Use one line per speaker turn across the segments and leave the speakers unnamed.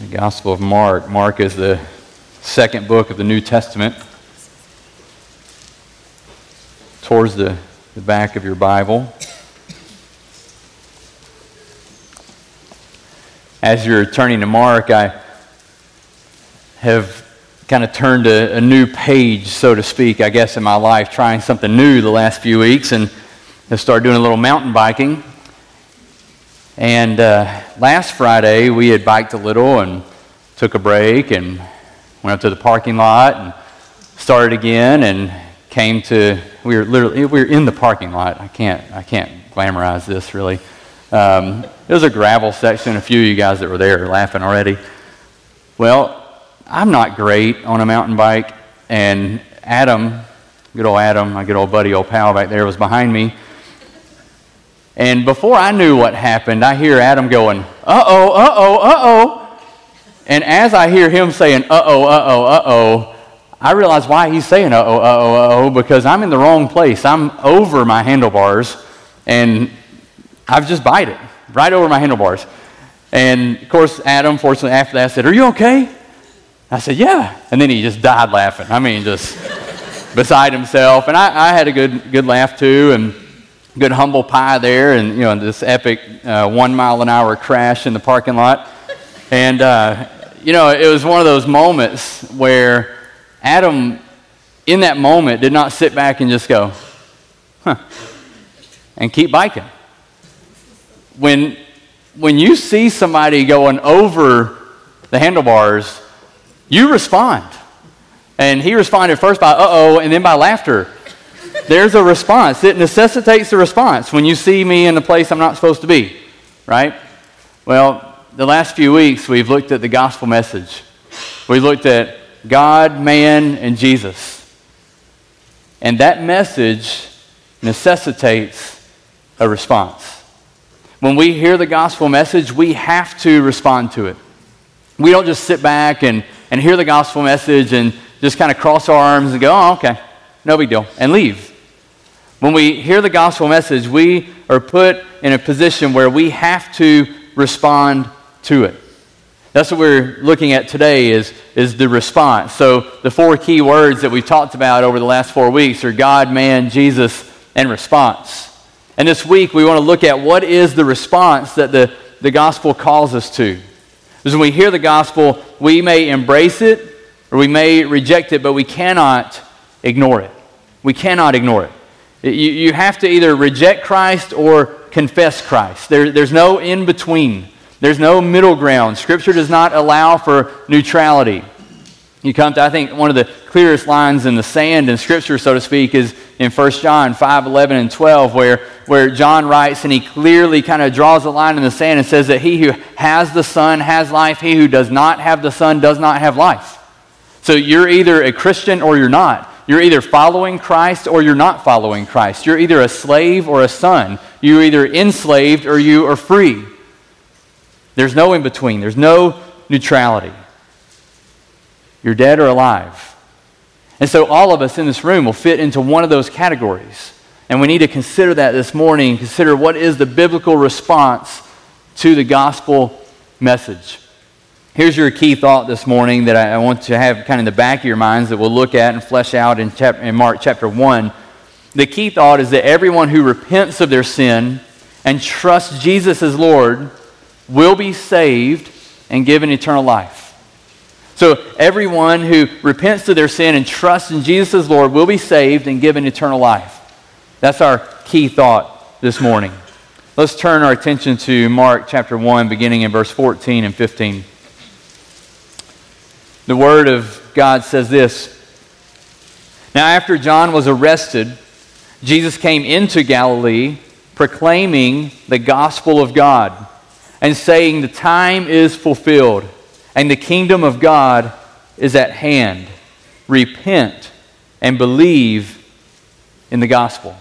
The Gospel of Mark. Mark is the second book of the New Testament. Towards the, the back of your Bible. As you're turning to Mark, I have kind of turned a, a, new page, so to speak, I guess, in my life, trying something new the last few weeks, and have started doing a little mountain biking. And uh, last Friday, we had biked a little and took a break and went up to the parking lot and started again and came to, we were literally, we were in the parking lot. I can't, I can't glamorize this really. Um, it was a gravel section, a few of you guys that were there are laughing already. Well, I'm not great on a mountain bike, and Adam, good old Adam, my good old buddy, old pal back there, was behind me and before I knew what happened, I hear Adam going, uh oh, uh oh, uh oh. And as I hear him saying, uh oh, uh oh, uh oh, I realize why he's saying, uh oh, uh oh, uh oh, because I'm in the wrong place. I'm over my handlebars, and I've just bite it right over my handlebars. And of course, Adam, fortunately, after that, said, Are you okay? I said, Yeah. And then he just died laughing. I mean, just beside himself. And I, I had a good, good laugh too. And good humble pie there and, you know, this epic uh, one mile an hour crash in the parking lot. And, uh, you know, it was one of those moments where Adam, in that moment, did not sit back and just go, huh, and keep biking. When, when you see somebody going over the handlebars, you respond. And he responded first by uh oh, and then by laughter there's a response. It necessitates a response when you see me in a place I'm not supposed to be, right? Well, the last few weeks we've looked at the gospel message. We've looked at God, man, and Jesus. And that message necessitates a response. When we hear the gospel message, we have to respond to it. We don't just sit back and, and hear the gospel message and just kind of cross our arms and go, oh, okay, no big deal, and leave. When we hear the gospel message, we are put in a position where we have to respond to it. That's what we're looking at today is, is the response. So the four key words that we've talked about over the last four weeks are God, man, Jesus, and response. And this week we want to look at what is the response that the, the gospel calls us to. Because when we hear the gospel, we may embrace it or we may reject it, but we cannot ignore it. We cannot ignore it. You, you have to either reject Christ or confess Christ. There, there's no in between, there's no middle ground. Scripture does not allow for neutrality. You come to, I think, one of the clearest lines in the sand in Scripture, so to speak, is in 1 John 5 11 and 12, where, where John writes and he clearly kind of draws a line in the sand and says that he who has the Son has life, he who does not have the Son does not have life. So you're either a Christian or you're not. You're either following Christ or you're not following Christ. You're either a slave or a son. You're either enslaved or you are free. There's no in between, there's no neutrality. You're dead or alive. And so all of us in this room will fit into one of those categories. And we need to consider that this morning, consider what is the biblical response to the gospel message. Here's your key thought this morning that I, want to have kind of in the back of your minds that we'll look at and flesh out in, chap- in Mark chapter 1. The key thought is that everyone who repents of their sin and trusts Jesus as Lord will be saved and given eternal life. So, everyone who repents of their sin and trusts in Jesus as Lord will be saved and given eternal life. That's our key thought this morning. Let's turn our attention to Mark chapter 1, beginning in verse 14 and 15. The Word of God says this Now, after John was arrested, Jesus came into Galilee proclaiming the gospel of God and saying, The time is fulfilled and the kingdom of God is at hand. Repent and believe in the gospel.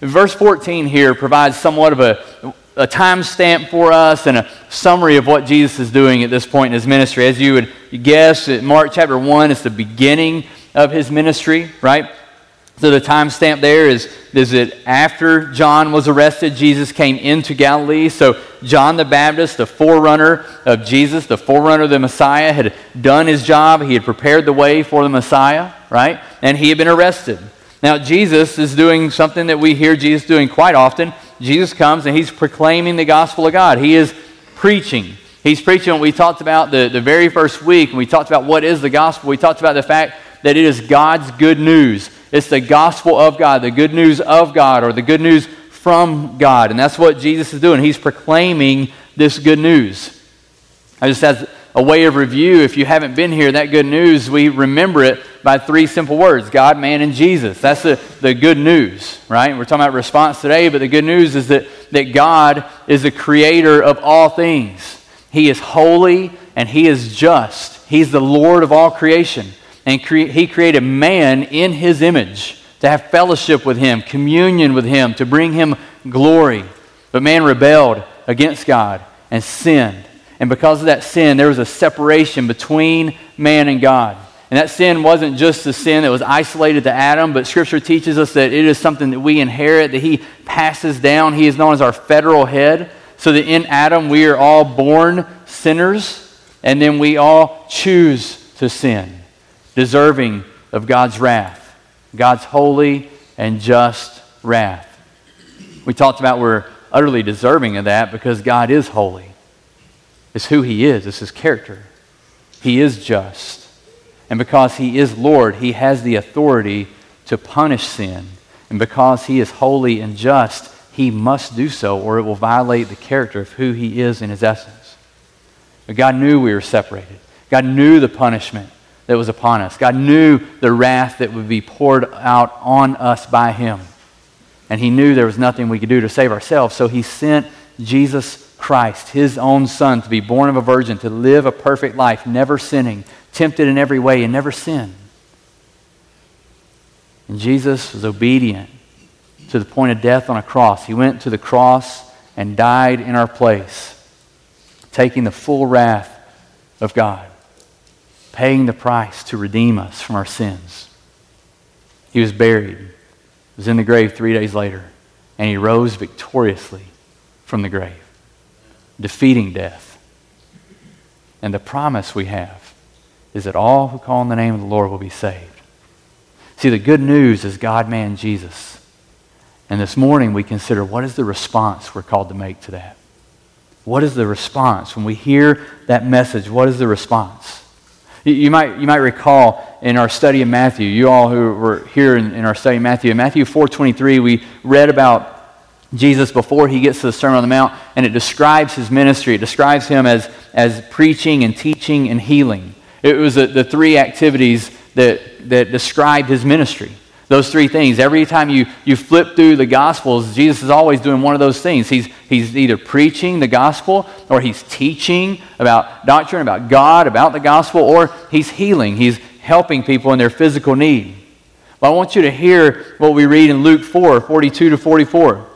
Verse 14 here provides somewhat of a a time stamp for us and a summary of what Jesus is doing at this point in his ministry. As you would guess, Mark chapter 1 is the beginning of his ministry, right? So the timestamp there is, is that after John was arrested, Jesus came into Galilee. So John the Baptist, the forerunner of Jesus, the forerunner of the Messiah, had done his job. He had prepared the way for the Messiah, right? And he had been arrested. Now Jesus is doing something that we hear Jesus doing quite often. Jesus comes and he's proclaiming the gospel of God. He is preaching. He's preaching what we talked about the, the very first week, we talked about what is the gospel. We talked about the fact that it is God's good news. It's the gospel of God, the good news of God, or the good news from God. And that's what Jesus is doing. He's proclaiming this good news. I just as a way of review, if you haven't been here, that good news, we remember it by three simple words God, man, and Jesus. That's the, the good news, right? We're talking about response today, but the good news is that, that God is the creator of all things. He is holy and He is just. He's the Lord of all creation and cre- he created man in his image to have fellowship with him, communion with him, to bring him glory. But man rebelled against God and sinned. And because of that sin, there was a separation between man and God. And that sin wasn't just the sin that was isolated to Adam, but Scripture teaches us that it is something that we inherit, that He passes down. He is known as our federal head. So that in Adam, we are all born sinners, and then we all choose to sin deserving of God's wrath, God's holy and just wrath. We talked about we're utterly deserving of that because God is holy. It's who He is, it's His character. He is just. And because He is Lord, He has the authority to punish sin. And because He is holy and just, He must do so or it will violate the character of who He is in His essence. But God knew we were separated, God knew the punishment that was upon us. God knew the wrath that would be poured out on us by Him. And He knew there was nothing we could do to save ourselves, so He sent Jesus Christ, His own Son, to be born of a virgin, to live a perfect life, never sinning, tempted in every way, and never sin. And Jesus was obedient to the point of death on a cross. He went to the cross and died in our place, taking the full wrath of God paying the price to redeem us from our sins. He was buried, was in the grave three days later, and he rose victoriously from the grave, defeating death. And the promise we have is that all who call on the name of the Lord will be saved. See, the good news is God, man, Jesus. And this morning we consider what is the response we're called to make to that? What is the response? When we hear that message, what is the response? You might, you might recall in our study of Matthew, you all who were here in, in our study of Matthew, in Matthew 4.23, we read about Jesus before he gets to the Sermon on the Mount, and it describes his ministry. It describes him as, as preaching and teaching and healing. It was the, the three activities that, that described his ministry. Those three things. Every time you, you flip through the Gospels, Jesus is always doing one of those things. He's, he's either preaching the gospel, or he's teaching about doctrine, about God, about the gospel, or he's healing. He's helping people in their physical need. But I want you to hear what we read in Luke 4 42 to 44.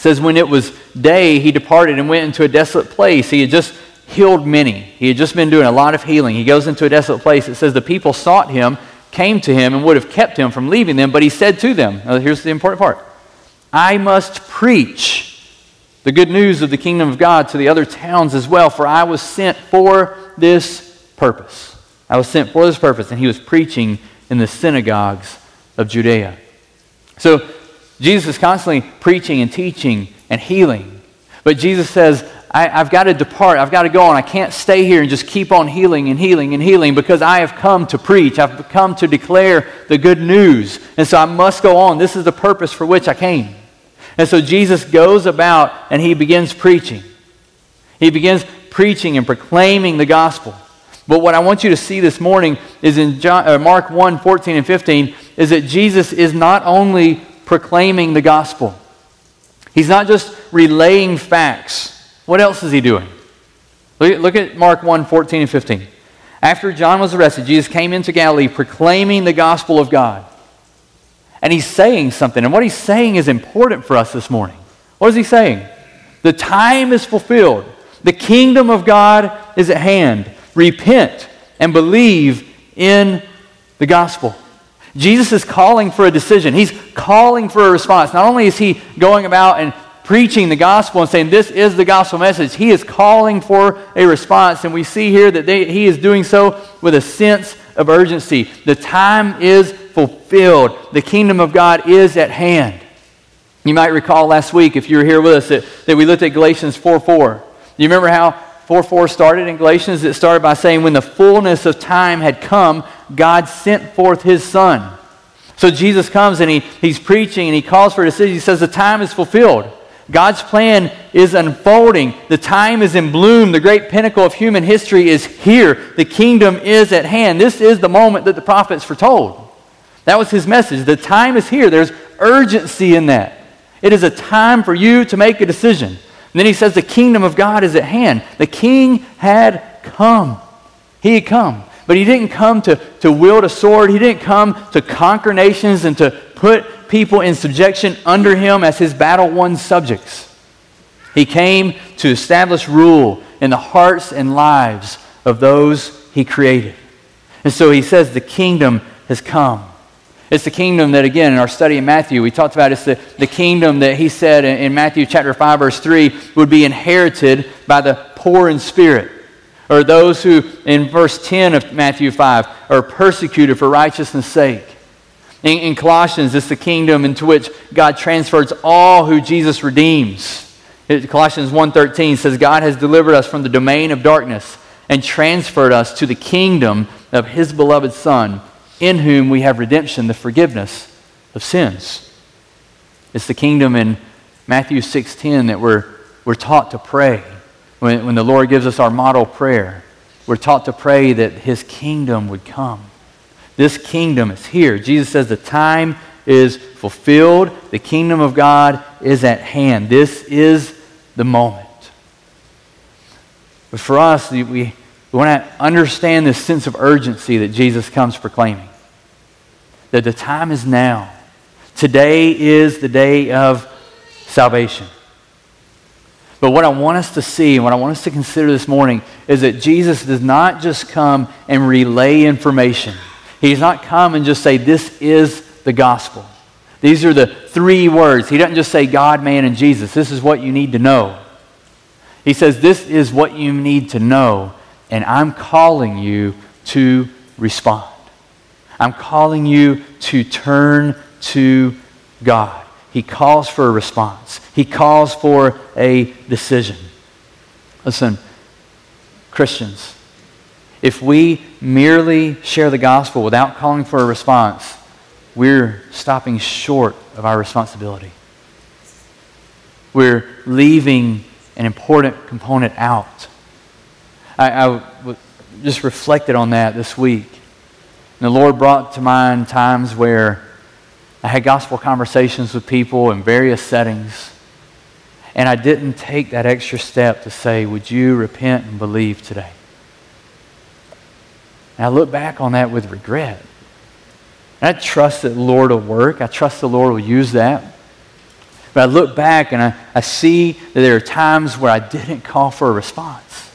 It says, When it was day, he departed and went into a desolate place. He had just healed many, he had just been doing a lot of healing. He goes into a desolate place. It says, The people sought him came to him and would have kept him from leaving them, but he said to them, here's the important part I must preach the good news of the kingdom of God to the other towns as well, for I was sent for this purpose. I was sent for this purpose, and he was preaching in the synagogues of Judea. So Jesus is constantly preaching and teaching and healing. But Jesus says, I, have got to depart. I've got to go on. I can't stay here and just keep on healing and healing and healing because I have come to preach. I've come to declare the good news. And so I must go on. This is the purpose for which I came. And so Jesus goes about and he begins preaching. He begins preaching and proclaiming the gospel. But what I want you to see this morning is in John, uh, Mark 1 14 and 15 is that Jesus is not only proclaiming the gospel, he's not just relaying facts. What else is he doing? Look at, look at Mark 1 14 and 15. After John was arrested, Jesus came into Galilee proclaiming the gospel of God. And he's saying something. And what he's saying is important for us this morning. What is he saying? The time is fulfilled. The kingdom of God is at hand. Repent and believe in the gospel. Jesus is calling for a decision. He's calling for a response. Not only is he going about and preaching the gospel and saying this is the gospel message, he is calling for a response. And we see here that they, he is doing so with a sense of urgency. The time is fulfilled, the kingdom of God is at hand. You might recall last week, if you were here with us, that, that we looked at Galatians 4 4. You remember how 4 4 started in Galatians? It started by saying, When the fullness of time had come, God sent forth his Son. So Jesus comes and he, he's preaching and he calls for a decision. He says, The time is fulfilled. God's plan is unfolding. The time is in bloom. The great pinnacle of human history is here. The kingdom is at hand. This is the moment that the prophets foretold. That was his message. The time is here. There's urgency in that. It is a time for you to make a decision. And then he says, The kingdom of God is at hand. The king had come. He had come. But he didn't come to, to wield a sword. He didn't come to conquer nations and to put people in subjection under him as his battle won subjects. He came to establish rule in the hearts and lives of those he created. And so he says, The kingdom has come. It's the kingdom that, again, in our study in Matthew, we talked about it's the, the kingdom that he said in, in Matthew chapter 5, verse 3, would be inherited by the poor in spirit or those who, in verse 10 of Matthew 5, are persecuted for righteousness' sake. In, in, Colossians, it's the kingdom into which God transfers all who Jesus redeems. Colossians 1.13 says, God has delivered us from the domain of darkness and transferred us to the kingdom of his beloved Son, in whom we have redemption, the forgiveness of sins. It's the kingdom in Matthew 6.10 that we're, we're taught to pray when, when the Lord gives us our model prayer, we're taught to pray that his kingdom would come. This kingdom is here. Jesus says the time is fulfilled, the kingdom of God is at hand. This is the moment. But for us, we, we want to understand this sense of urgency that Jesus comes proclaiming. That the time is now. Today is the day of salvation. But what I want us to see and what I want us to consider this morning is that Jesus does not just come and relay information. He's not come and just say, This is the gospel. These are the three words. He doesn't just say God, man, and Jesus. This is what you need to know. He says, This is what you need to know, and I'm calling you to respond. I'm calling you to turn to God. He calls for a response. He calls for a decision. Listen, Christians, if we merely share the gospel without calling for a response, we're stopping short of our responsibility. We're leaving an important component out. I, I just reflected on that this week. And the Lord brought to mind times where I had gospel conversations with people in various settings, and I didn't take that extra step to say, Would you repent and believe today? And I look back on that with regret. And I trust that the Lord will work, I trust the Lord will use that. But I look back and I, I see that there are times where I didn't call for a response.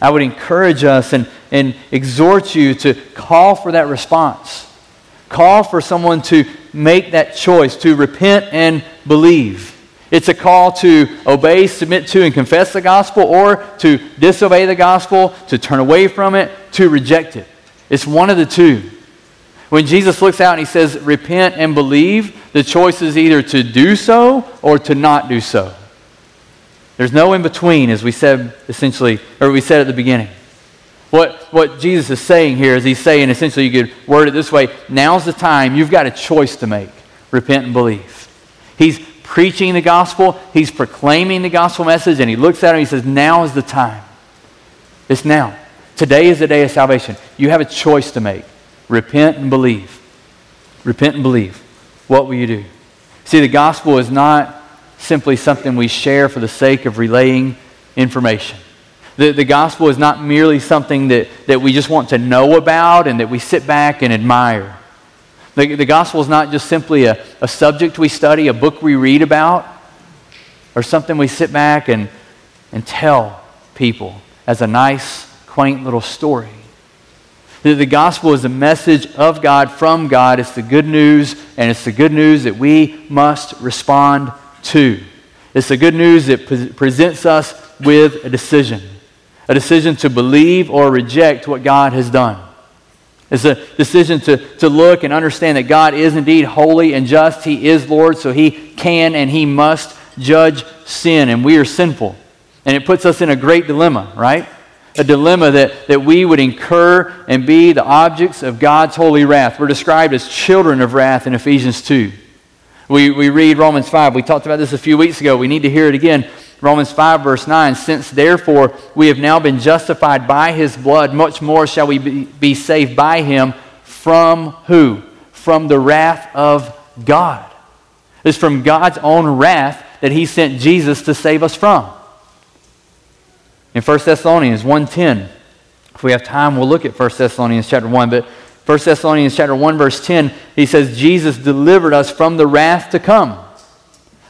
I would encourage us and, and exhort you to call for that response call for someone to make that choice, to repent and believe. It's a call to obey, submit to, and confess the gospel, or to disobey the gospel, to turn away from it, to reject it. It's one of the two. When Jesus looks out and he says, repent and believe, the choice is either to do so or to not do so. There's no in between, as we said essentially, or we said at the beginning. What, what Jesus is saying here is he's saying, essentially, you could word it this way now's the time. You've got a choice to make repent and believe. He's preaching the gospel, he's proclaiming the gospel message, and he looks at him and he says, Now is the time. It's now. Today is the day of salvation. You have a choice to make repent and believe. Repent and believe. What will you do? See, the gospel is not simply something we share for the sake of relaying information. The, the gospel is not merely something that, that we just want to know about and that we sit back and admire. The, the gospel is not just simply a, a subject we study, a book we read about, or something we sit back and, and tell people as a nice, quaint little story. The, the gospel is a message of God from God. It's the good news, and it's the good news that we must respond to. It's the good news that pre- presents us with a decision a decision to believe or reject what God has done. It's a decision to, to look and understand that God is indeed holy and just. He is Lord, so He can and He must judge sin, and we are sinful. And it puts us in a great dilemma, right? A dilemma that, that we would incur and be the objects of God's holy wrath. We're described as children of wrath in Ephesians 2. We, we read Romans 5. We talked about this a few weeks ago. We need to hear it again. Romans 5, verse 9. Since therefore we have now been justified by his blood, much more shall we be, be saved by him from who? From the wrath of God. It's from God's own wrath that he sent Jesus to save us from. In 1 Thessalonians 1.10, if we have time, we'll look at 1 Thessalonians chapter 1, but 1 Thessalonians chapter 1 verse 10, he says Jesus delivered us from the wrath to come.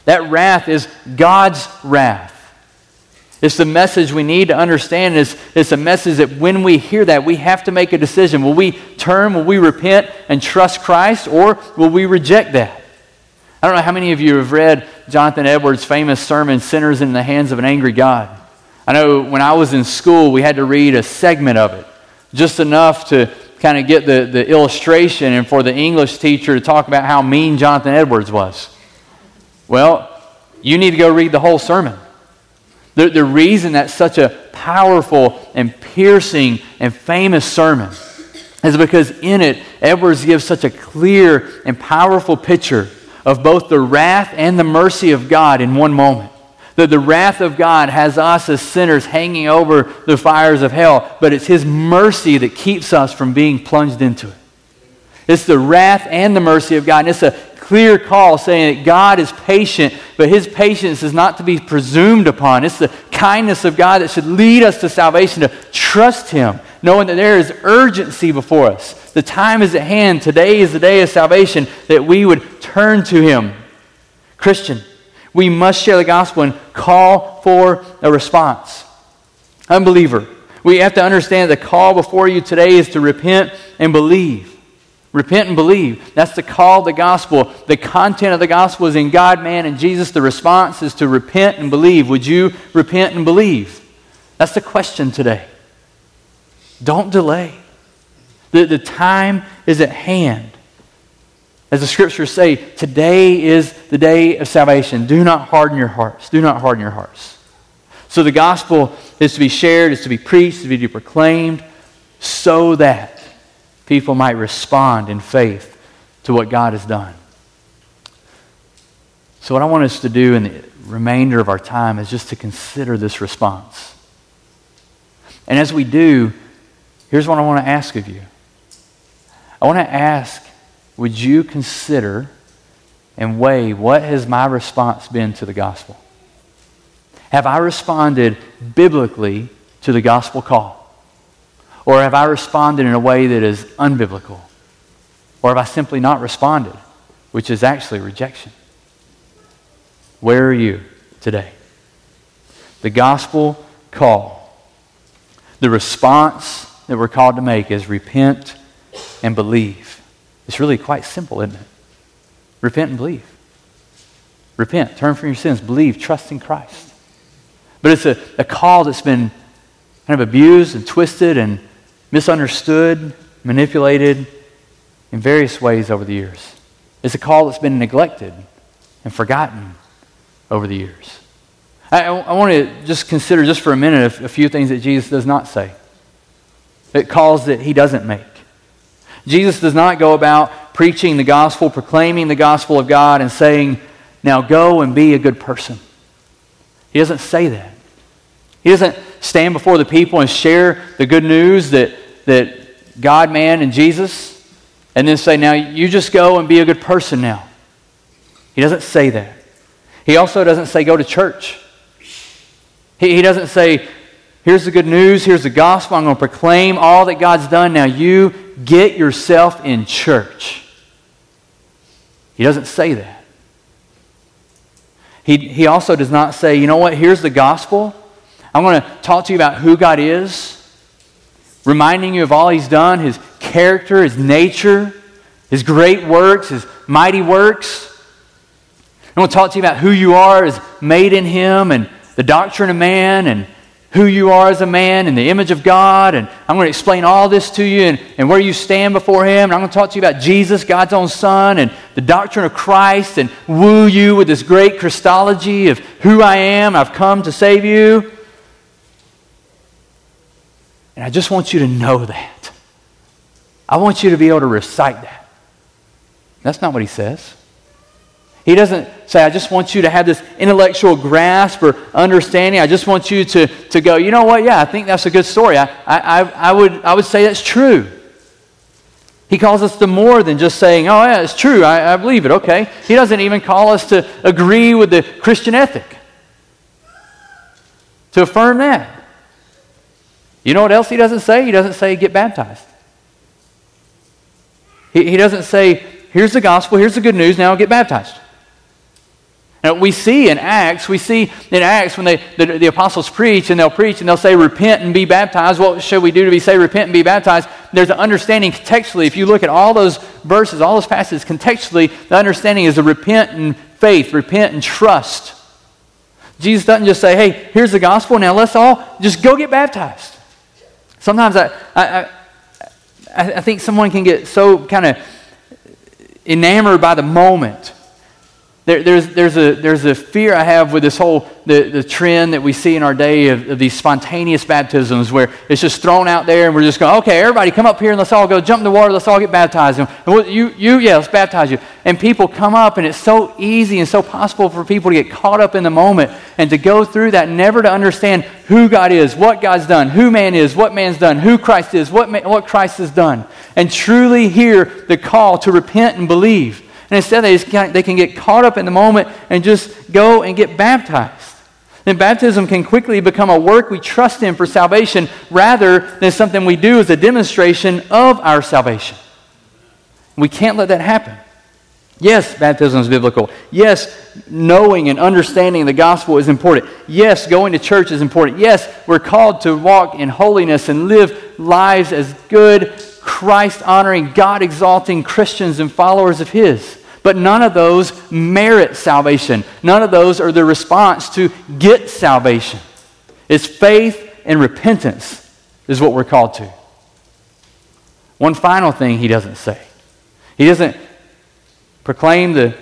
That wrath is God's wrath. It's the message we need to understand. It's, it's a message that when we hear that, we have to make a decision. Will we turn, will we repent and trust Christ, or will we reject that? I don't know how many of you have read Jonathan Edwards' famous sermon, Sinners in the Hands of an Angry God. I know when I was in school, we had to read a segment of it, just enough to kind of get the, the illustration and for the English teacher to talk about how mean Jonathan Edwards was. Well, you need to go read the whole sermon. The, the reason that's such a powerful and piercing and famous sermon is because in it, Edwards gives such a clear and powerful picture of both the wrath and the mercy of God in one moment. That the wrath of God has us as sinners hanging over the fires of hell, but it's His mercy that keeps us from being plunged into it. It's the wrath and the mercy of God. And it's a clear call saying that God is patient, but His patience is not to be presumed upon. It's the kindness of God that should lead us to salvation, to trust Him, knowing that there is urgency before us. The time is at hand. Today is the day of salvation that we would turn to Him. Christian, we must share the gospel and call for a response. Unbeliever, we have to understand the call before you today is to repent and believe. Repent and believe. That's the call of the gospel. The content of the gospel is in God, man, and Jesus. The response is to repent and believe. Would you repent and believe? That's the question today. Don't delay. The, the time is at hand. As the scriptures say, today is the day of salvation. Do not harden your hearts. Do not harden your hearts. So the gospel is to be shared, is to be preached, is to be proclaimed, so that people might respond in faith to what God has done. So, what I want us to do in the remainder of our time is just to consider this response. And as we do, here's what I want to ask of you I want to ask would you consider and weigh what has my response been to the gospel? Have I responded biblically to the gospel call? Or have I responded in a way that is unbiblical? Or have I simply not responded, which is actually rejection? Where are you today? The gospel call. The response that we're called to make is repent and believe. It's really quite simple, isn't it? Repent and believe. Repent, turn from your sins, believe, trust in Christ. But it's a, a call that's been kind of abused and twisted and misunderstood, manipulated in various ways over the years. It's a call that's been neglected and forgotten over the years. I, I want to just consider just for a minute a, a few things that Jesus does not say. It calls that he doesn't make. Jesus does not go about preaching the gospel, proclaiming the gospel of God, and saying, now go and be a good person. He doesn't say that. He doesn't stand before the people and share the good news that, that God, man, and Jesus, and then say, now you just go and be a good person now. He doesn't say that. He also doesn't say, go to church. He, he doesn't say, here's the good news, here's the gospel, I'm going to proclaim all that God's done. Now you get yourself in church. He doesn't say that. He, he also does not say, you know what, here's the gospel. I'm going to talk to you about who God is, reminding you of all He's done, His, character, his nature, his great works, his mighty works. I want to talk to you about who you are as made in him and the doctrine of man and who you are as a man in the image of God. And I'm going to explain all this to you and, and where you stand before Him. And I'm going to talk to you about Jesus, God's own Son, and the doctrine of Christ, and woo you with this great Christology of who I am. I've come to save you. And I just want you to know that. I want you to be able to recite that. That's not what He says. He doesn't say, I just want you to have this intellectual grasp or understanding. I just want you to, to go, you know what? Yeah, I think that's a good story. I, I, I, would, I would say that's true. He calls us to more than just saying, oh, yeah, it's true. I, I believe it. Okay. He doesn't even call us to agree with the Christian ethic, to affirm that. You know what else he doesn't say? He doesn't say, get baptized. He, he doesn't say, here's the gospel, here's the good news, now get baptized. Now, we see in Acts, we see in Acts when they, the, the, apostles preach and they'll preach and they'll say, repent and be baptized. What should we do to be saved? Repent and be baptized. There's an understanding contextually. If you look at all those verses, all those passages contextually, the understanding is to repent and faith, repent and trust. Jesus doesn't just say, hey, here's the gospel, now let's all just go get baptized. Sometimes I, I, I, I think someone can get so kind of enamored by the moment there, there's, there's, a, there's a fear I have with this whole the, the trend that we see in our day of, of, these spontaneous baptisms where it's just thrown out there and we're just going, okay, everybody come up here and let's all go jump in the water, let's all get baptized. And you, you, yeah, let's baptize you. And people come up and it's so easy and so possible for people to get caught up in the moment and to go through that, never to understand who God is, what God's done, who man is, what man's done, who Christ is, what, man, what Christ has done. And truly hear the call to repent and believe. And instead, they, can, they can get caught up in the moment and just go and get baptized. Then baptism can quickly become a work we trust in for salvation rather than something we do as a demonstration of our salvation. We can't let that happen. Yes, baptism is biblical. Yes, knowing and understanding the gospel is important. Yes, going to church is important. Yes, we're called to walk in holiness and live lives as good, Christ honoring, God exalting Christians and followers of His. But none of those merit salvation. None of those are the response to get salvation. It's faith and repentance, is what we're called to. One final thing he doesn't say. He doesn't proclaim the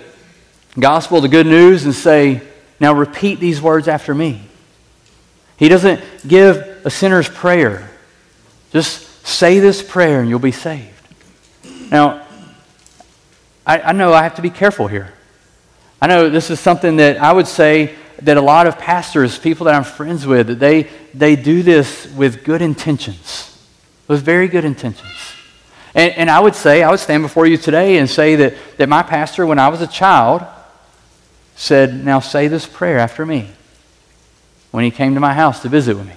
gospel, the good news, and say, now repeat these words after me. He doesn't give a sinner's prayer. Just say this prayer and you'll be saved. Now, I, I know I have to be careful here. I know this is something that I would say that a lot of pastors, people that I'm friends with, that they, they do this with good intentions, with very good intentions. And, and I would say, I would stand before you today and say that, that my pastor, when I was a child, said, Now say this prayer after me when he came to my house to visit with me.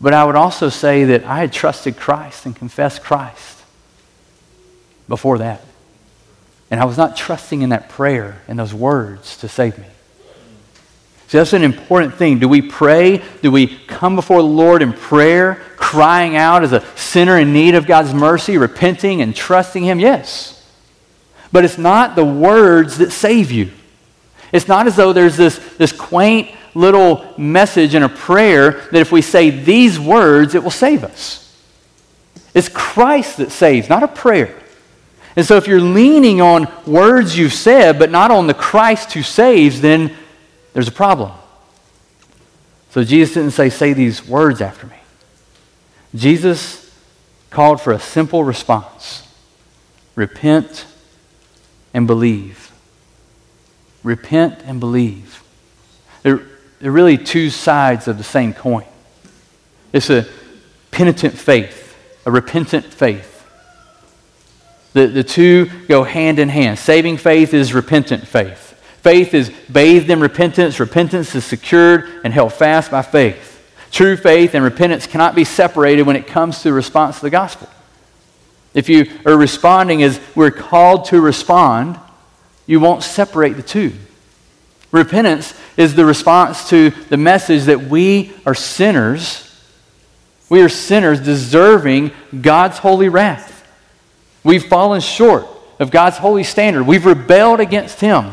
But I would also say that I had trusted Christ and confessed Christ before that. And I was not trusting in that prayer and those words to save me. So that's an important thing. Do we pray? Do we come before the Lord in prayer, crying out as a sinner in need of God's mercy, repenting and trusting Him? Yes. But it's not the words that save you. It's not as though there's this, this quaint little message in a prayer that if we say these words, it will save us. It's Christ that saves, not a prayer. And so if you're leaning on words you've said, but not on the Christ who saves, then there's a problem. So Jesus didn't say, say these words after me. Jesus called for a simple response repent and believe. Repent and believe. They're, they're really two sides of the same coin. It's a penitent faith, a repentant faith. The, the two go hand in hand. Saving faith is repentant faith. Faith is bathed in repentance. Repentance is secured and held fast by faith. True faith and repentance cannot be separated when it comes to response to the gospel. If you are responding as we're called to respond, you won't separate the two. Repentance is the response to the message that we are sinners We are sinners deserving God's holy wrath. We've fallen short of God's holy standard. We've rebelled against Him.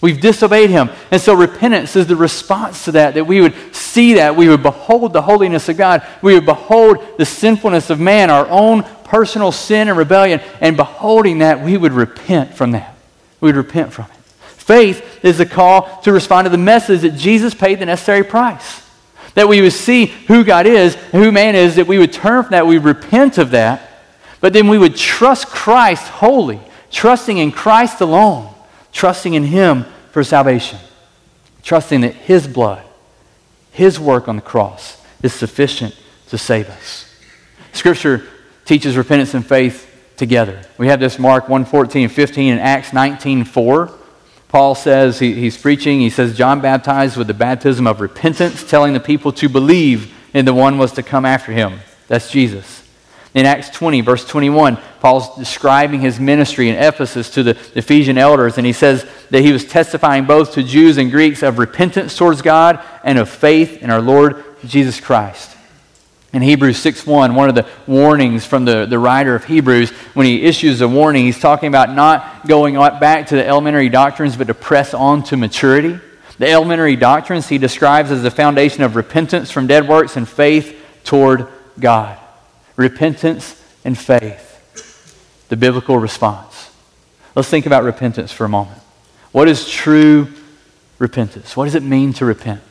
We've disobeyed Him. And so repentance is the response to that, that we would see that. We would behold the holiness of God. We would behold the sinfulness of man, our own personal sin and rebellion. And beholding that, we would repent from that. We would repent from it. Faith is the call to respond to the message that Jesus paid the necessary price. That we would see who God is and who man is, that we would turn from that, we repent of that, but then we would trust Christ wholly, trusting in Christ alone, trusting in Him for salvation, trusting that His blood, His work on the cross is sufficient to save us. Scripture teaches repentance and faith together. We have this Mark 1:14 and 15 and Acts 19:4. Paul says, he, he's preaching, he says, John baptized with the baptism of repentance, telling the people to believe in the one was to come after him. That's Jesus. In Acts 20, verse 21, Paul's describing his ministry in Ephesus to the Ephesian elders, and he says that he was testifying both to Jews and Greeks of repentance towards God and of faith in our Lord Jesus Christ. In Hebrews 6.1, one of the warnings from the, the writer of Hebrews, when he issues a warning, he's talking about not going back to the elementary doctrines, but to press on to maturity. The elementary doctrines he describes as the foundation of repentance from dead works and faith toward God. Repentance and faith. The biblical response. Let's think about repentance for a moment. What is true repentance? What does it mean to repent?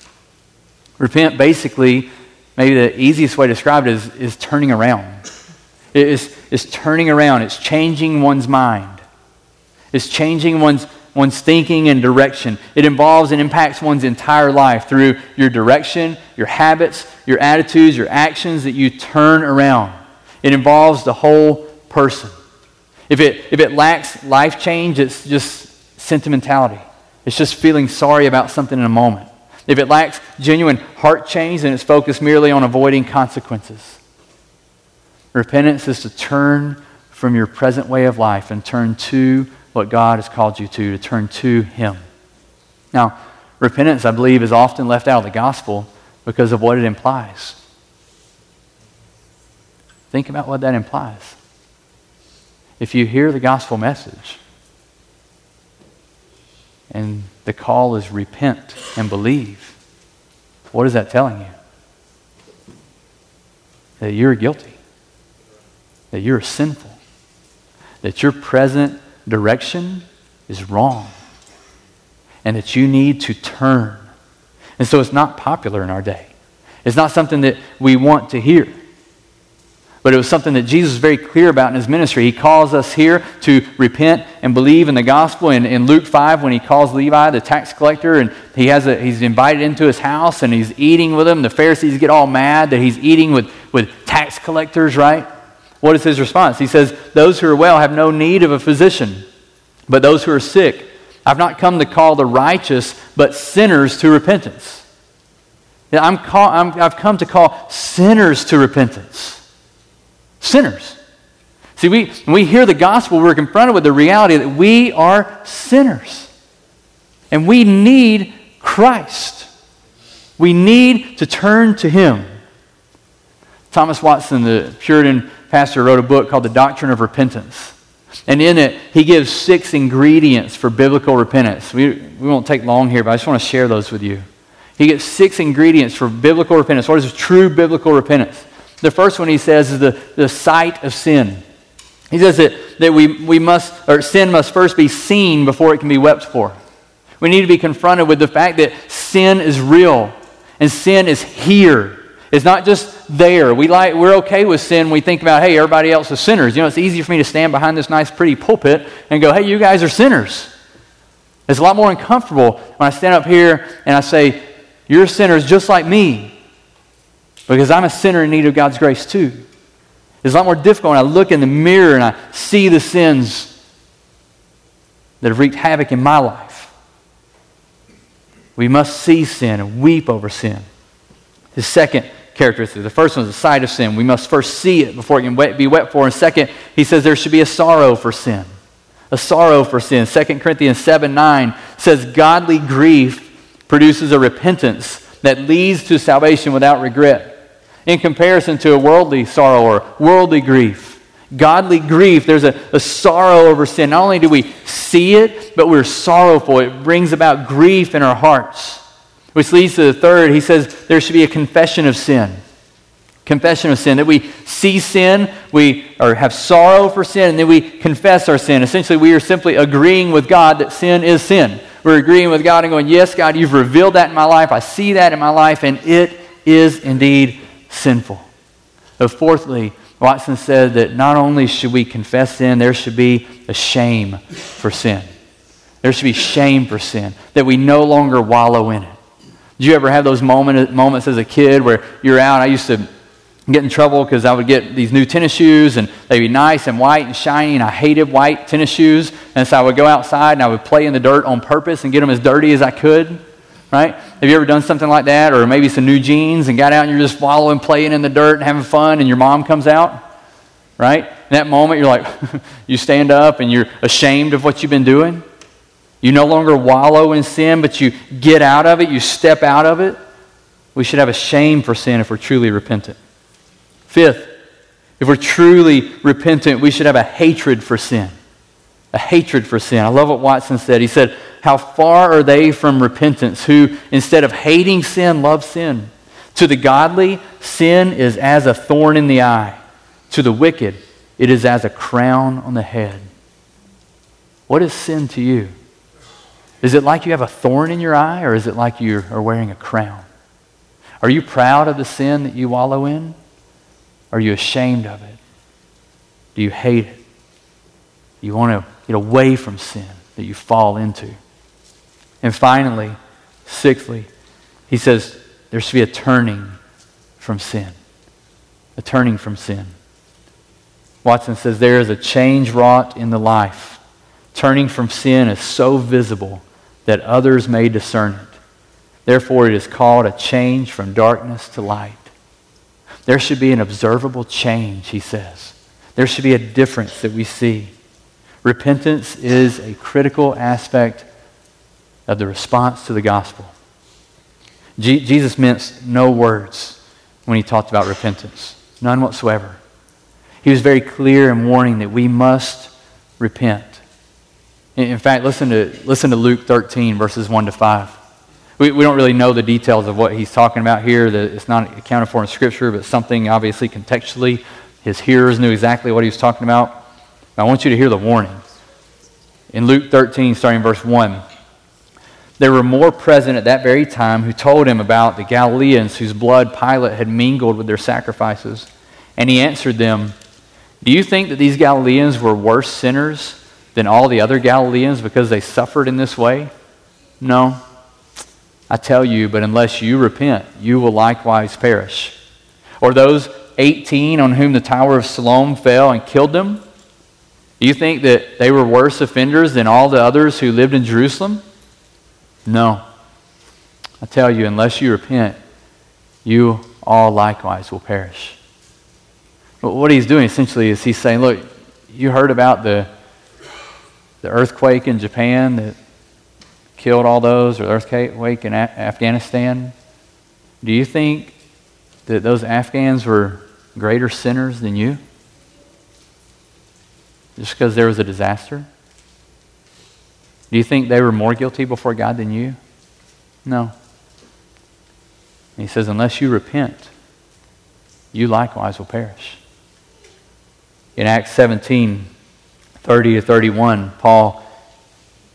Repent basically maybe the easiest way to describe it is, is turning around. It is, is turning around. It's changing one's mind. It's changing one's, one's thinking and direction. It involves and impacts one's entire life through your direction, your habits, your attitudes, your actions that you turn around. It involves the whole person. If it, if it lacks life change, it's just sentimentality. It's just feeling sorry about something in a moment. If it lacks genuine heart change, then it's focused merely on avoiding consequences. Repentance is to turn from your present way of life and turn to what God has called you to, to turn to Him. Now, repentance, I believe, is often left out of the gospel because of what it implies. Think about what that implies. If you hear the gospel message, and the call is repent and believe. What is that telling you? That you're guilty, that you're sinful, that your present direction is wrong, and that you need to turn. And so it's not popular in our day. It's not something that we want to hear. But it was something that Jesus was very clear about in his ministry. He calls us here to repent and believe in the gospel. In, in Luke 5, when he calls Levi, the tax collector, and he has a, he's invited into his house and he's eating with him, the Pharisees get all mad that he's eating with, with tax collectors, right? What is his response? He says, Those who are well have no need of a physician, but those who are sick. I've not come to call the righteous, but sinners to repentance. I'm, I've come to call sinners to repentance. Sinners. See, we, when we hear the gospel, we're confronted with the reality that we are sinners. And we need Christ. We need to turn to Him. Thomas Watson, the Puritan pastor, wrote a book called The Doctrine of Repentance. And in it, he gives six ingredients for biblical repentance. We, we won't take long here, but I just want to share those with you. He gives six ingredients for biblical repentance. What is true biblical repentance? The first one he says is the, the sight of sin. He says that, that we, we must, or sin must first be seen before it can be wept for. We need to be confronted with the fact that sin is real and sin is here. It's not just there. We like, we're okay with sin. We think about, hey, everybody else is sinners. You know, it's easy for me to stand behind this nice, pretty pulpit and go, hey, you guys are sinners. It's a lot more uncomfortable when I stand up here and I say, you're sinners just like me. Because I'm a sinner in need of God's grace too. It's a lot more difficult when I look in the mirror and I see the sins that have wreaked havoc in my life. We must see sin and weep over sin. The second characteristic, the first one is the sight of sin. We must first see it before it can be wept for. And second, he says there should be a sorrow for sin. A sorrow for sin. 2 Corinthians 7 9 says, Godly grief produces a repentance that leads to salvation without regret in comparison to a worldly sorrow or worldly grief. Godly grief, there's a, a sorrow over sin. Not only do we see it, but we're sorrowful. It brings about grief in our hearts. Which leads to the third. He says there should be a confession of sin. Confession of sin. That we see sin, we or have sorrow for sin, and then we confess our sin. Essentially, we are simply agreeing with God that sin is sin. We're agreeing with God and going, Yes, God, you've revealed that in my life. I see that in my life, and it is indeed sinful. But fourthly, Watson said that not only should we confess sin, there should be a shame for sin. There should be shame for sin, that we no longer wallow in it. Did you ever have those moment, moments as a kid where you're out? I used to get in trouble because I would get these new tennis shoes and they'd be nice and white and shiny, and I hated white tennis shoes. And so I would go outside and I would play in the dirt on purpose and get them as dirty as I could right? Have you ever done something like that? Or maybe some new jeans and got out and you're just following, playing in the dirt and having fun and your mom comes out, right? In that moment, you're like, you stand up and you're ashamed of what you've been doing. You no longer wallow in sin, but you get out of it, you step out of it. We should have a shame for sin if we're truly repentant. Fifth, if we're truly repentant, we should have a hatred for sin. A hatred for sin. I love what Watson said. He said, how far are they from repentance who, instead of hating sin, love sin? To the godly, sin is as a thorn in the eye. To the wicked, it is as a crown on the head. What is sin to you? Is it like you have a thorn in your eye, or is it like you are wearing a crown? Are you proud of the sin that you wallow in? Are you ashamed of it? Do you hate it? Do you want to get away from sin that you fall into? And finally, sixthly, he says there should be a turning from sin. A turning from sin. Watson says there is a change wrought in the life. Turning from sin is so visible that others may discern it. Therefore, it is called a change from darkness to light. There should be an observable change, he says. There should be a difference that we see. Repentance is a critical aspect of the response to the gospel. Je- Jesus minced no words when he talked about repentance, none whatsoever. He was very clear in warning that we must repent. In, in fact, listen to, listen to Luke 13, verses 1 to 5. We, we don't really know the details of what he's talking about here. That it's not accounted for in Scripture, but something obviously contextually. His hearers knew exactly what he was talking about. I want you to hear the warning. In Luke 13, starting verse 1, there were more present at that very time who told him about the Galileans whose blood Pilate had mingled with their sacrifices. And he answered them, Do you think that these Galileans were worse sinners than all the other Galileans because they suffered in this way? No. I tell you, but unless you repent, you will likewise perish. Or those 18 on whom the Tower of Siloam fell and killed them? Do you think that they were worse offenders than all the others who lived in Jerusalem? No. I tell you, unless you repent, you all likewise will perish. But what he's doing essentially is he's saying, look, you heard about the, the earthquake in Japan that killed all those, or the earthquake in Afghanistan. Do you think that those Afghans were greater sinners than you? Just because there was a disaster? Do you think they were more guilty before God than you? No. And he says, unless you repent, you likewise will perish. In Acts 17, 30 to 31, Paul,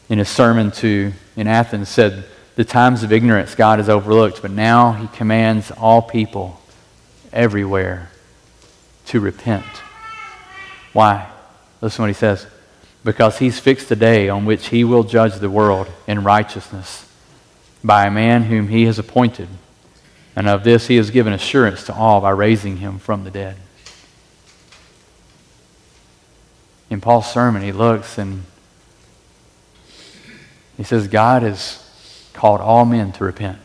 in his sermon to in Athens, said, The times of ignorance God has overlooked, but now he commands all people everywhere to repent. Why? Listen to what he says because he's fixed a day on which he will judge the world in righteousness by a man whom he has appointed. And of this he has given assurance to all by raising him from the dead. In Paul's sermon, he looks and he says, God has called all men to repent.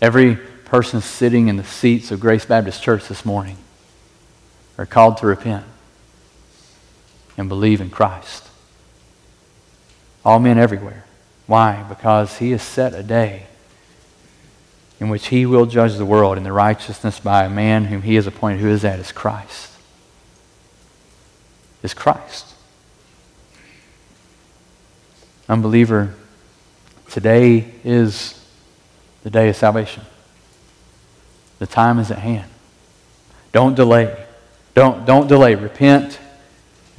Every person sitting in the seats of Grace Baptist Church this morning are called to repent and believe in Christ. All men everywhere. Why? Because he has set a day in which he will judge the world in the righteousness by a man whom he has appointed. Who is that? Is Christ. Is Christ. Unbeliever, today is the day of salvation. The time is at hand. Don't delay. Don't, don't delay. Repent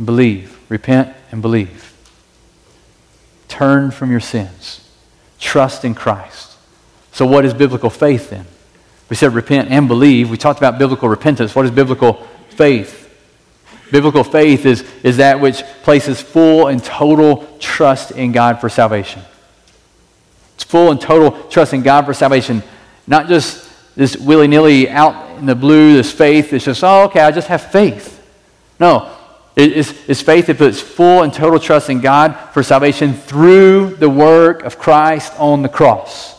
believe. Repent and believe. Turn from your sins. Trust in Christ. So, what is biblical faith then? We said repent and believe. We talked about biblical repentance. What is biblical faith? Biblical faith is, is that which places full and total trust in God for salvation. It's full and total trust in God for salvation. Not just this willy nilly out in the blue, this faith that's just, oh, okay, I just have faith. No, it's, faith that puts full and total trust in God for salvation through the work of Christ on the cross,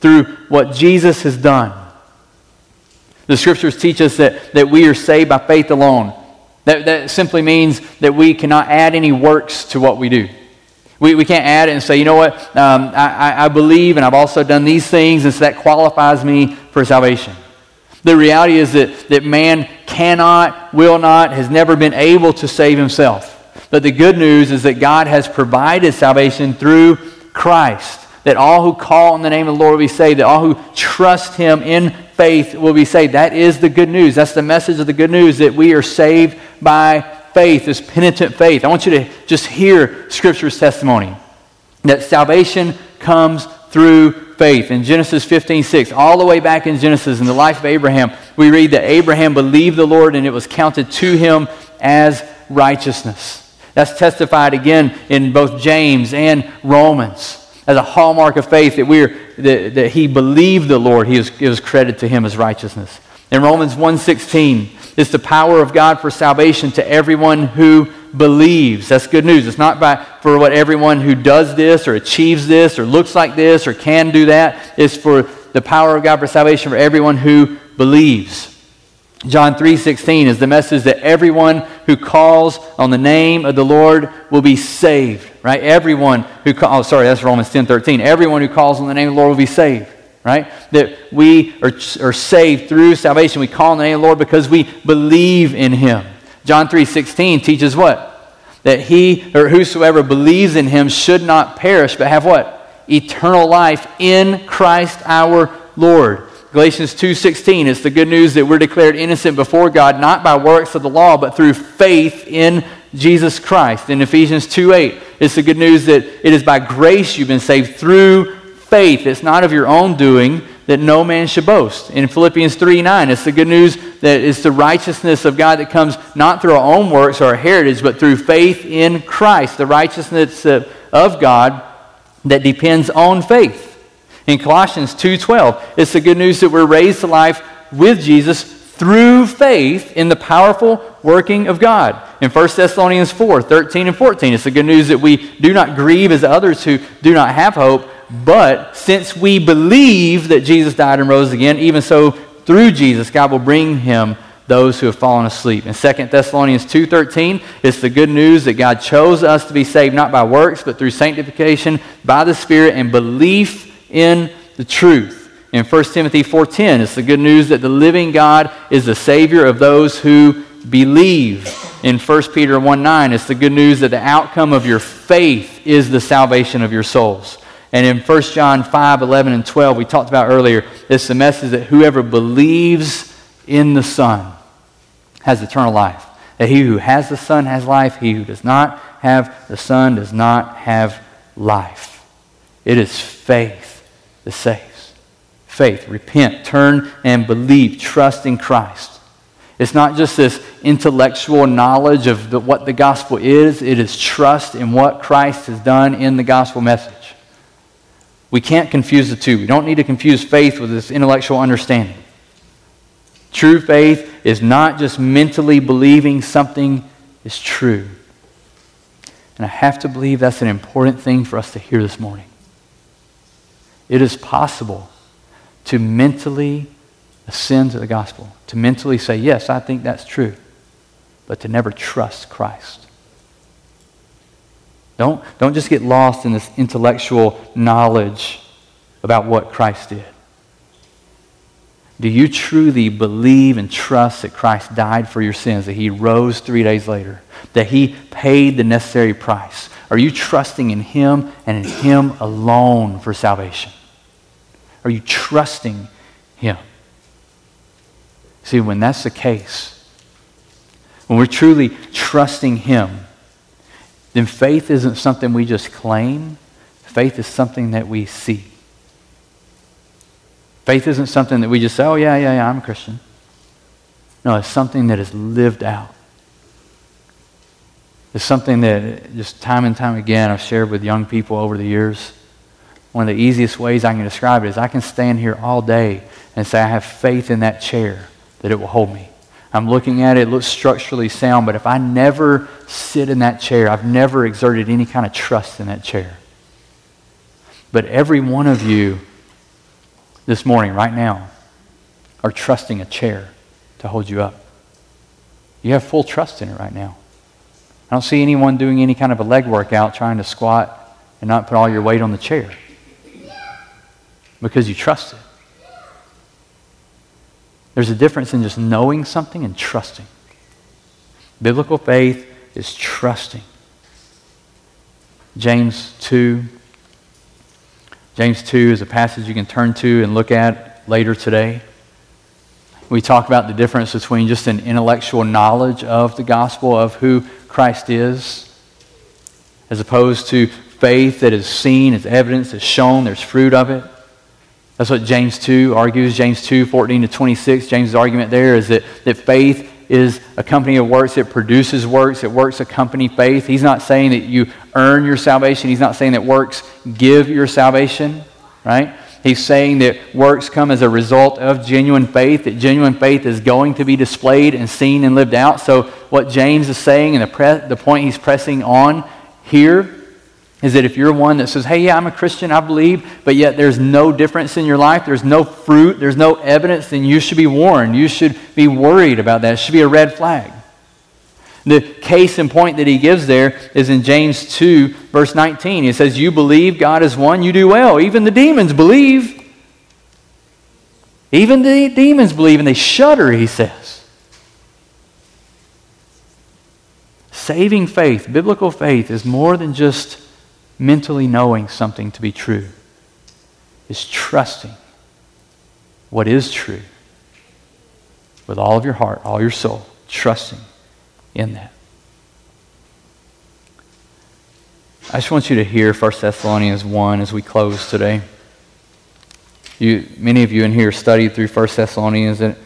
through what Jesus has done. The scriptures teach us that, that we are saved by faith alone. That, that simply means that we cannot add any works to what we do. We, we can't add it and say, you know what, um, I, I believe and I've also done these things, and so that qualifies me for salvation. The reality is that, that man cannot, will not, has never been able to save himself. But the good news is that God has provided salvation through Christ. That all who call on the name of the Lord will be saved, that all who trust him in faith will be saved. That is the good news. That's the message of the good news that we are saved by faith, this penitent faith. I want you to just hear Scripture's testimony that salvation comes through faith. In Genesis 15 6, all the way back in Genesis, in the life of Abraham, we read that Abraham believed the Lord and it was counted to him as righteousness. That's testified again in both James and Romans as a hallmark of faith that, we're, that, that he believed the Lord, he was, it was credited to him as righteousness. In Romans 1.16, it's the power of God for salvation to everyone who believes. That's good news. It's not by, for what everyone who does this or achieves this or looks like this or can do that. It's for the power of God for salvation for everyone who believes. John 3:16 is the message that everyone who calls on the name of the Lord will be saved, right? Everyone who oh sorry, that's Romans 10:13. Everyone who calls on the name of the Lord will be saved right? That we are, are saved through salvation. We call on the name of the Lord because we believe in him. John 3.16 teaches what? That he or whosoever believes in him should not perish, but have what? Eternal life in Christ our Lord. Galatians 2:16 it's the good news that we're declared innocent before God not by works of the law but through faith in Jesus Christ. In Ephesians 2:8 it's the good news that it is by grace you've been saved through faith. It's not of your own doing that no man should boast. In Philippians 3 9, it's the good news that it's the righteousness of God that comes not through our own works or our heritage, but through faith in Christ, the righteousness of God that depends on faith. In Colossians 2:12, it's the good news that we're raised to life with Jesus through faith in the powerful working of God. In 1 Thessalonians 4, 13 and 14, it's the good news that we do not grieve as others who do not have hope, but since we believe that Jesus died and rose again, even so through Jesus, God will bring him those who have fallen asleep. In 2 Thessalonians 2:13, it's the good news that God chose us to be saved not by works, but through sanctification by the Spirit and belief in the truth. In 1 Timothy 4:10, it's the good news that the living God is the savior of those who believe. In 1 Peter 1:9, it's the good news that the outcome of your faith is the salvation of your souls. And in 1 John 5 11 and 12, we talked about earlier, it's the message that whoever believes in the Son has eternal life. That he who has the Son has life, he who does not have the Son does not have life. It is faith that saves. Faith. Repent, turn, and believe. Trust in Christ. It's not just this intellectual knowledge of the, what the gospel is, it is trust in what Christ has done in the gospel message. We can't confuse the two. We don't need to confuse faith with this intellectual understanding. True faith is not just mentally believing something is true. And I have to believe that's an important thing for us to hear this morning. It is possible to mentally ascend to the gospel, to mentally say, Yes, I think that's true, but to never trust Christ. Don't, don't just get lost in this intellectual knowledge about what Christ did. Do you truly believe and trust that Christ died for your sins, that he rose three days later, that he paid the necessary price? Are you trusting in him and in him alone for salvation? Are you trusting him? See, when that's the case, when we're truly trusting him, then faith isn't something we just claim. Faith is something that we see. Faith isn't something that we just say, oh, yeah, yeah, yeah, I'm a Christian. No, it's something that is lived out. It's something that just time and time again I've shared with young people over the years. One of the easiest ways I can describe it is I can stand here all day and say I have faith in that chair that it will hold me. I'm looking at it, it looks structurally sound, but if I never sit in that chair, I've never exerted any kind of trust in that chair. But every one of you this morning, right now, are trusting a chair to hold you up. You have full trust in it right now. I don't see anyone doing any kind of a leg workout trying to squat and not put all your weight on the chair because you trust it. There's a difference in just knowing something and trusting. Biblical faith is trusting. James 2 James 2 is a passage you can turn to and look at later today. We talk about the difference between just an intellectual knowledge of the gospel, of who Christ is, as opposed to faith that is seen, is evidence, is shown, there's fruit of it. That's what James 2 argues. James 2, 14 to 26. James' argument there is that, that faith is a company of works. It produces works. It works accompany faith. He's not saying that you earn your salvation. He's not saying that works give your salvation, right? He's saying that works come as a result of genuine faith, that genuine faith is going to be displayed and seen and lived out. So, what James is saying and the, pre- the point he's pressing on here is that if you're one that says, hey, yeah, I'm a Christian, I believe, but yet there's no difference in your life, there's no fruit, there's no evidence, then you should be warned. You should be worried about that. It should be a red flag. The case in point that he gives there is in James 2, verse 19. He says, You believe God is one, you do well. Even the demons believe. Even the demons believe, and they shudder, he says. Saving faith, biblical faith, is more than just mentally knowing something to be true, is trusting what is true with all of your heart, all your soul, trusting in that. I just want you to hear 1 Thessalonians 1 as we close today. You, many of you in here studied through 1 Thessalonians, and I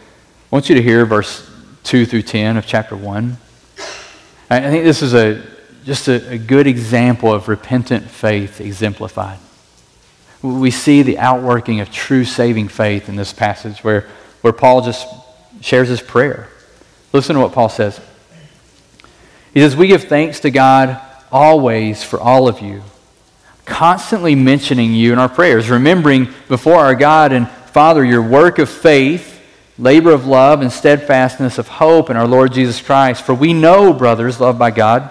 want you to hear verse 2 through 10 of chapter 1. I think this is a just a, a good example of repentant faith exemplified. We see the outworking of true saving faith in this passage where, where Paul just shares his prayer. Listen to what Paul says. He says, We give thanks to God always for all of you, constantly mentioning you in our prayers, remembering before our God and Father your work of faith, labor of love, and steadfastness of hope in our Lord Jesus Christ. For we know, brothers, loved by God,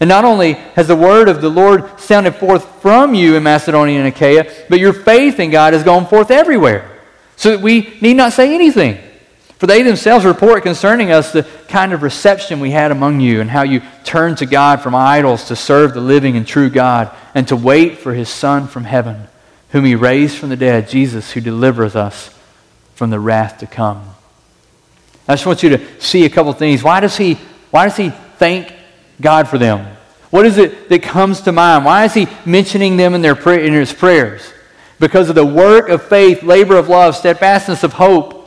And not only has the word of the Lord sounded forth from you in Macedonia and Achaia, but your faith in God has gone forth everywhere, so that we need not say anything. For they themselves report concerning us the kind of reception we had among you, and how you turned to God from idols to serve the living and true God, and to wait for his Son from heaven, whom he raised from the dead, Jesus, who delivers us from the wrath to come. I just want you to see a couple things. Why does he, why does he thank God for them? What is it that comes to mind? Why is he mentioning them in, their pray- in his prayers? Because of the work of faith, labor of love, steadfastness of hope.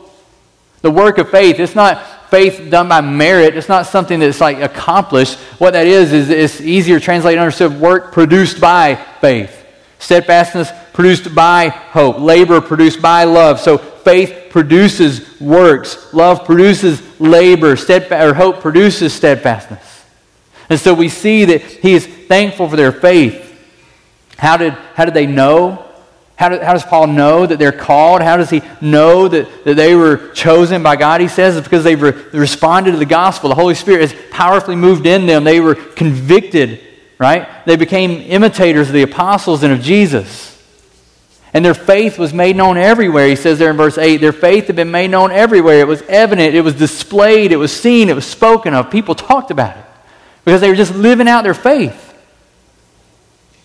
The work of faith, it's not faith done by merit. It's not something that's like accomplished. What that is, is it's easier translated understood work produced by faith. Steadfastness produced by hope. Labor produced by love. So faith produces works. Love produces labor. Or hope produces steadfastness. And so we see that he is thankful for their faith. How did, how did they know? How, how does Paul know that they're called? How does he know that, that they were chosen by God? He says it's because they've re- responded to the gospel. The Holy Spirit has powerfully moved in them. They were convicted, right? They became imitators of the apostles and of Jesus. And their faith was made known everywhere. He says there in verse 8 their faith had been made known everywhere. It was evident, it was displayed, it was seen, it was spoken of. People talked about it because they were just living out their faith.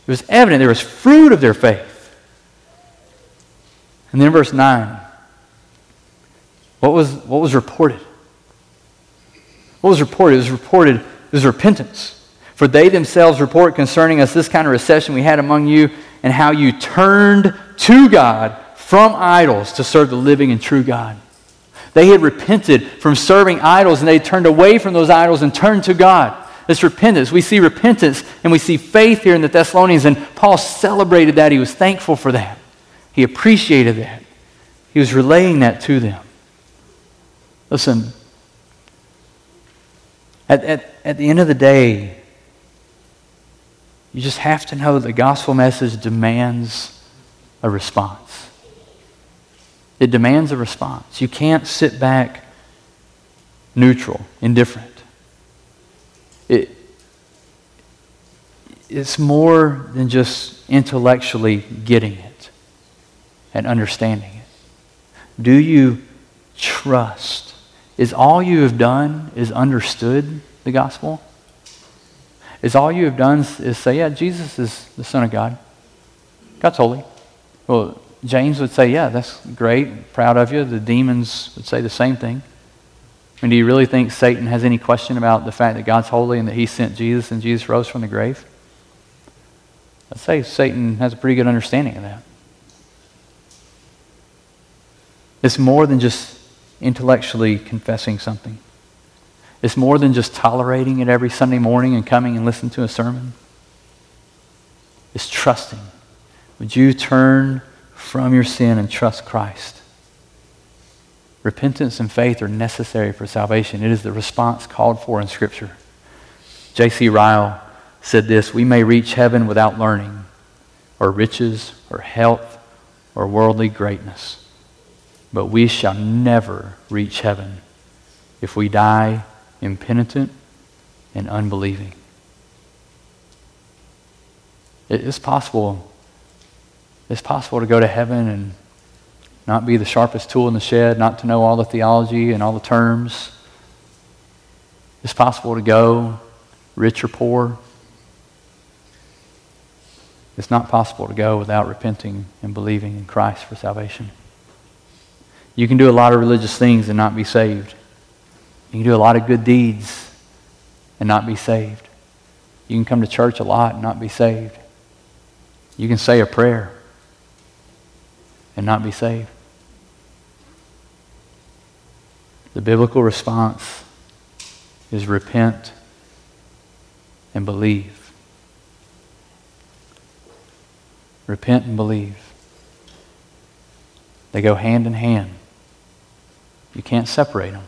It was evident, there was fruit of their faith. And then verse 9. What was, what was reported? What was reported? It was reported, it was repentance. For they themselves report concerning us this kind of recession we had among you and how you turned to God from idols to serve the living and true God. They had repented from serving idols and they turned away from those idols and turned to God. This repentance. We see repentance and we see faith here in the Thessalonians, and Paul celebrated that. He was thankful for that. He appreciated that. He was relaying that to them. Listen, at, at, at the end of the day, you just have to know the gospel message demands a response. It demands a response. You can't sit back neutral, indifferent. It, it's more than just intellectually getting it and understanding it. Do you trust? Is all you have done is understood the gospel? Is all you have done is say, yeah, Jesus is the Son of God. God's holy. Well, James would say, yeah, that's great. Proud of you. The demons would say the same thing. Mean, do you really think Satan has any question about the fact that God's holy and that he sent Jesus and Jesus rose from the grave? I'd say Satan has a pretty good understanding of that. It's more than just intellectually confessing something. It's more than just tolerating it every Sunday morning and coming and listening to a sermon. It's trusting. Would you turn from your sin and trust Christ? Repentance and faith are necessary for salvation. It is the response called for in Scripture. J.C. Ryle said this We may reach heaven without learning, or riches, or health, or worldly greatness, but we shall never reach heaven if we die impenitent, and unbelieving. It's possible. It's possible to go to heaven and not be the sharpest tool in the shed, not to know all the theology and all the terms. It's possible to go rich or poor. It's not possible to go without repenting and believing in Christ for salvation. You can do a lot of religious things and not be saved. You can do a lot of good deeds and not be saved. You can come to church a lot and not be saved. You can say a prayer and not be saved. The biblical response is repent and believe. Repent and believe. They go hand in hand. You can't separate them.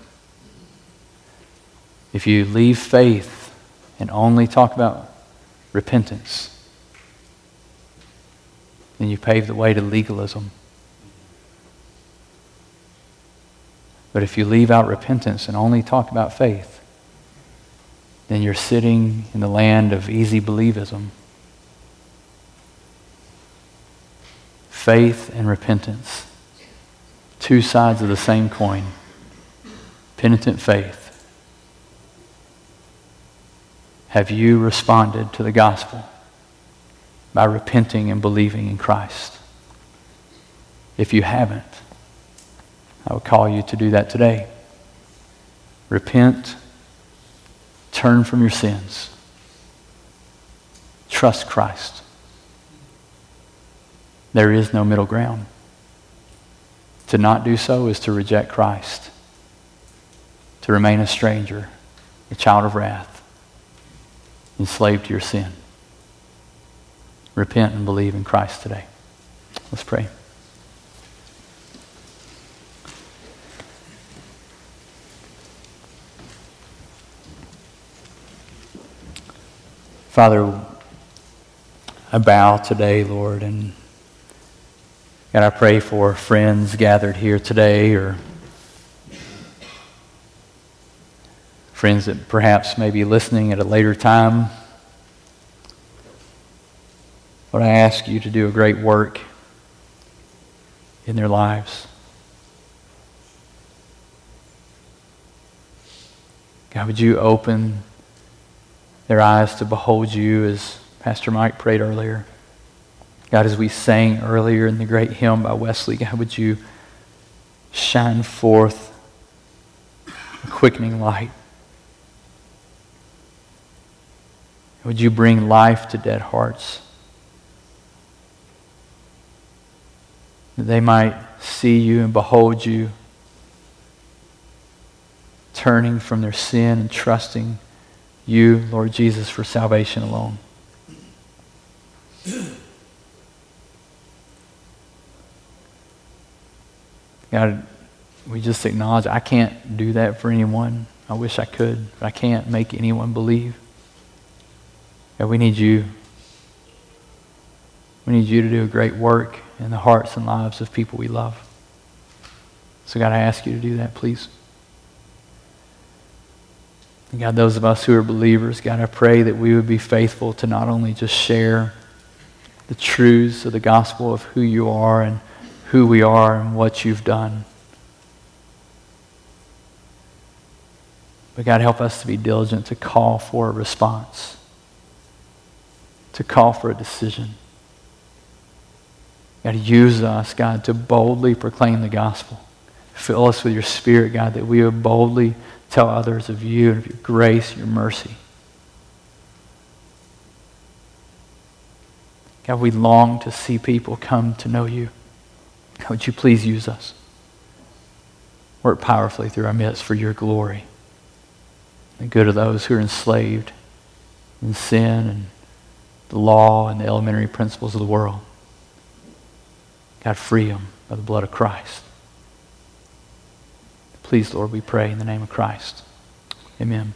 If you leave faith and only talk about repentance, then you pave the way to legalism. But if you leave out repentance and only talk about faith, then you're sitting in the land of easy believism. Faith and repentance, two sides of the same coin. Penitent faith have you responded to the gospel by repenting and believing in Christ? If you haven't, I would call you to do that today. Repent, turn from your sins, trust Christ. There is no middle ground. To not do so is to reject Christ, to remain a stranger, a child of wrath enslaved to your sin. Repent and believe in Christ today. Let's pray. Father, I bow today, Lord, and God, I pray for friends gathered here today or friends that perhaps may be listening at a later time. Lord, I ask you to do a great work in their lives. God, would you open their eyes to behold you as Pastor Mike prayed earlier? God, as we sang earlier in the great hymn by Wesley, God, would you shine forth a quickening light? Would you bring life to dead hearts? That they might see you and behold you, turning from their sin and trusting you, Lord Jesus, for salvation alone. God, we just acknowledge I can't do that for anyone. I wish I could, but I can't make anyone believe. God, we need you. We need you to do a great work in the hearts and lives of people we love. So, God, I ask you to do that, please. God, those of us who are believers, God, I pray that we would be faithful to not only just share the truths of the gospel of who you are and who we are and what you've done. But God, help us to be diligent to call for a response, to call for a decision. God, use us, God, to boldly proclaim the gospel. Fill us with your spirit, God, that we would boldly tell others of you and of your grace, your mercy. God, we long to see people come to know you. Would you please use us? Work powerfully through our midst for your glory. The good of those who are enslaved in sin and the law and the elementary principles of the world. God, free them by the blood of Christ. Please, Lord, we pray in the name of Christ. Amen.